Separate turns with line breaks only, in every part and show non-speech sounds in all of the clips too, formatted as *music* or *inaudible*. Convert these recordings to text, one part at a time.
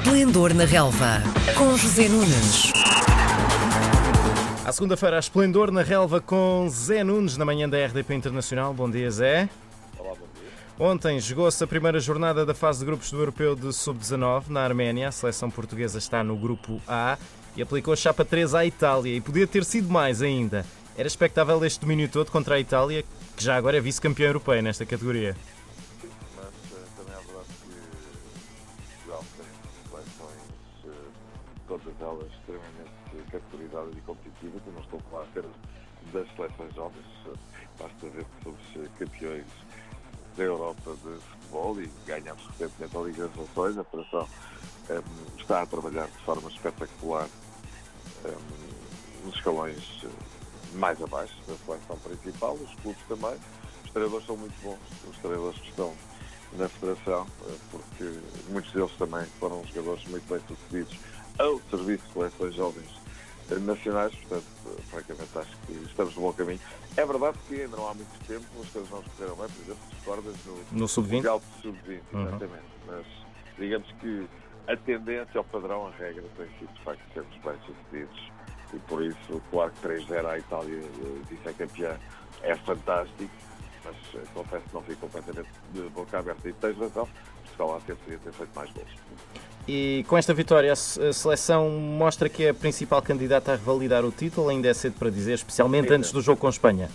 Esplendor na Relva, com José Nunes.
À segunda-feira, a Esplendor na Relva com Zé Nunes, na manhã da RDP Internacional. Bom dia, Zé.
Olá, bom dia.
Ontem jogou-se a primeira jornada da fase de grupos do Europeu de Sub-19 na Arménia. A seleção portuguesa está no grupo A e aplicou a chapa 3 à Itália e podia ter sido mais ainda. Era expectável este domínio todo contra a Itália, que já agora é vice-campeã europeia nesta categoria.
Todas elas extremamente categorizadas e competitivas. Eu não estou a falar apenas das seleções jovens, basta ver que somos campeões da Europa de futebol e ganhamos recentemente a Liga das Nações. A Federação eh, está a trabalhar de forma espetacular eh, nos escalões eh, mais abaixo da seleção principal, os clubes também. Os treinadores são muito bons, os treinadores que estão na Federação, eh, porque muitos deles também foram jogadores muito bem sucedidos ao serviço de seleções jovens eh, nacionais, portanto, francamente, acho que estamos no bom caminho. É verdade que ainda não há muito tempo as coisas não correram bem, por exemplo, se recordas no,
No Sub-20?
Mundial de Sub-20,
Uhum.
exatamente. Mas digamos que a tendência, o padrão, a regra tem sido de facto sermos bem sucedidos e por isso, claro que 3-0 à Itália eh, vice-campeã é fantástico, mas eh, confesso que não fico completamente de boca aberta e tens razão, Portugal até poderia ter feito mais gols.
E com esta vitória, a se- a seleção mostra que é a principal candidata a revalidar o título. Ainda é cedo para dizer, especialmente
Ainda.
antes do jogo com a Espanha.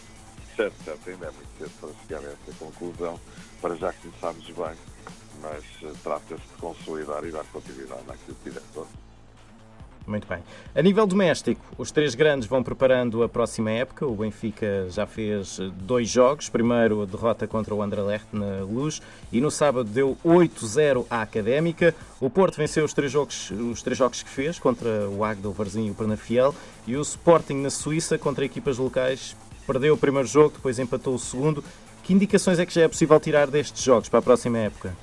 Certo, certo, ainda é muito cedo para chegar a essa conclusão, para já começarmos bem, mas eh, trata-se de consolidar e dar continuidade àquilo que ontem.
Muito bem. A nível doméstico, os três grandes vão preparando a próxima época. O Benfica já fez dois jogos. Primeiro, a derrota contra o Anderlecht na Luz e no sábado deu 8-0 à Académica. O Porto venceu os três, jogos, os três jogos que fez contra o Agda, o Varzim e o Pernafiel. E o Sporting na Suíça contra equipas locais perdeu o primeiro jogo, depois empatou o segundo. Que indicações é que já é possível tirar destes jogos para a próxima época?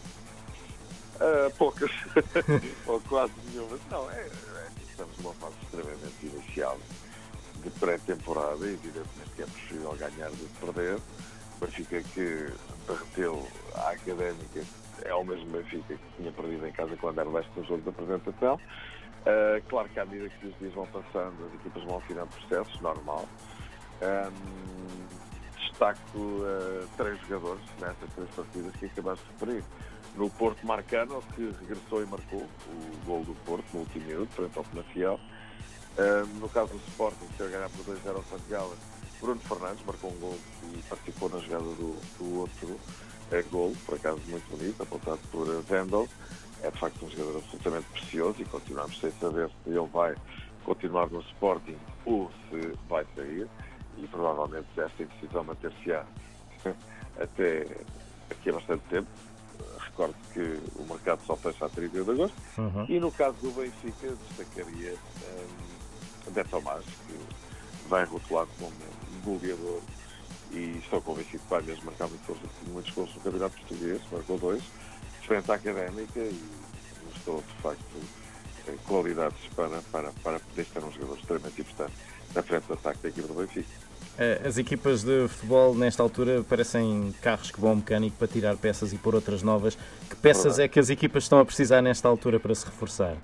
Ah, poucas, *laughs* ou quase nenhuma. Não, é, é estamos numa fase extremamente inicial de pré-temporada evidentemente que é possível ganhar do que perder. O Benfica que derreteu a Académica é o mesmo Benfica que tinha perdido em casa com o Anderlecht no jogo de apresentação. Ah, claro que à medida que os dias vão passando, as equipas vão afinando processos, normal. Ahm, destaco ah, três jogadores nessas três partidas que acabaste de referir. No Porto Marcano, que regressou e marcou o gol do Porto no último minuto, frente ao Penafiel. No caso do Sporting, que ganhar por 2-0 ao Santiago, Bruno Fernandes marcou um gol e participou na jogada do, do outro eh, gol, por acaso muito bonito, apontado por Vendel. É de facto um jogador absolutamente precioso e continuamos sem saber se ele vai continuar no Sporting ou se vai sair. E provavelmente esta indecisão manter-se-á *laughs* até aqui a bastante tempo. Recordo que o mercado só fecha a 31 de agosto.
Uhum.
E no caso do Benfica, destacaria um, De Tomás, que vai rotulado como goleador e estou convencido que vai mesmo marcar muitos gols, muitos gols no Campeonato Português, marcou dois, frente à Académica e mostrou de facto eh, qualidades para, para, para poder ser um jogador extremamente importante na frente de ataque da equipe do Benfica.
Eh, As equipas de futebol, nesta altura, parecem carros que vão ao mecânico para tirar peças e pôr outras novas. Que peças é que as equipas estão a precisar nesta altura para se reforçar?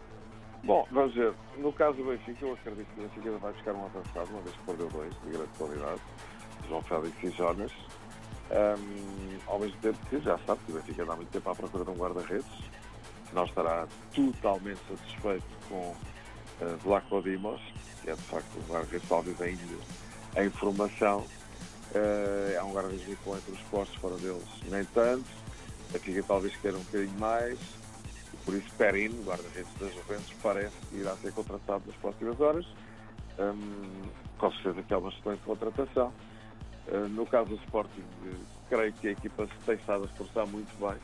Bom, vamos ver. No caso do Benfica, eu acredito que o Benfica vai buscar um avançado, uma vez que perdeu dois de grande qualidade, João Félix e Jonas. Ahm, ao mesmo tempo que já sabe que o Benfica há muito tempo à procura de um guarda-redes, que não estará totalmente satisfeito com uh, Vlaco Dimos, que é de facto um guarda-redes talvez ainda em formação. Eh, é um guarda-redes entre os postos, fora deles nem tanto. O Benfica talvez queira um bocadinho mais. E por isso Perino, guarda-redes da Juventus, parece que irá ser contratado nas próximas horas. Hum, com certeza que é uma excelente contratação. Uh, no caso do Sporting, uh, creio que a equipa se tem estado a esforçar muito bem,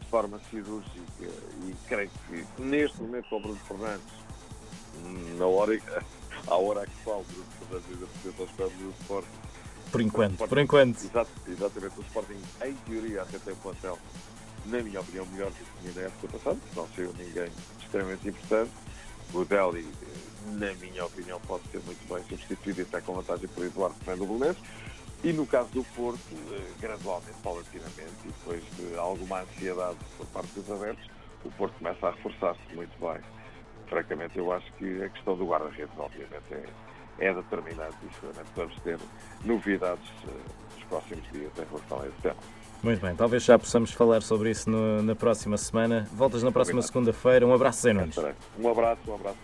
de forma cirúrgica, e creio que neste momento com o Bruno Fernandes, hum, na hora, à hora a que falo, Bruno Fernandes ainda representa os quadros do Sporting,
Por enquanto, por enquanto.
Exato, exatamente. O Sporting, em teoria, até tem um plantel, na minha opinião, melhor do que tinha na época passada, não saiu ninguém extremamente importante. O Deli, na minha opinião, pode ser muito bem substituído e até com vantagem por Eduardo Fernando Belenenses. E no caso do Porto, eh, gradualmente, paulatinamente, e depois de alguma ansiedade por parte dos adeptos, o Porto começa a reforçar-se muito bem. Francamente, eu acho que a questão do guarda-redes, obviamente, é, é determinante e seguramente vamos ter novidades uh, nos próximos dias em relação a esse tema.
Muito bem, talvez já possamos falar sobre isso no, na próxima semana. Voltas na próxima segunda-feira. Um abraço, Zé Nunes.
Um abraço, um abraço.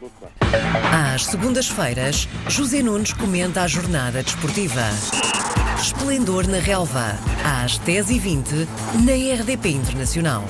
Às segundas-feiras, José Nunes comenta a jornada desportiva. Esplendor na Relva, às 10h20, na RDP Internacional.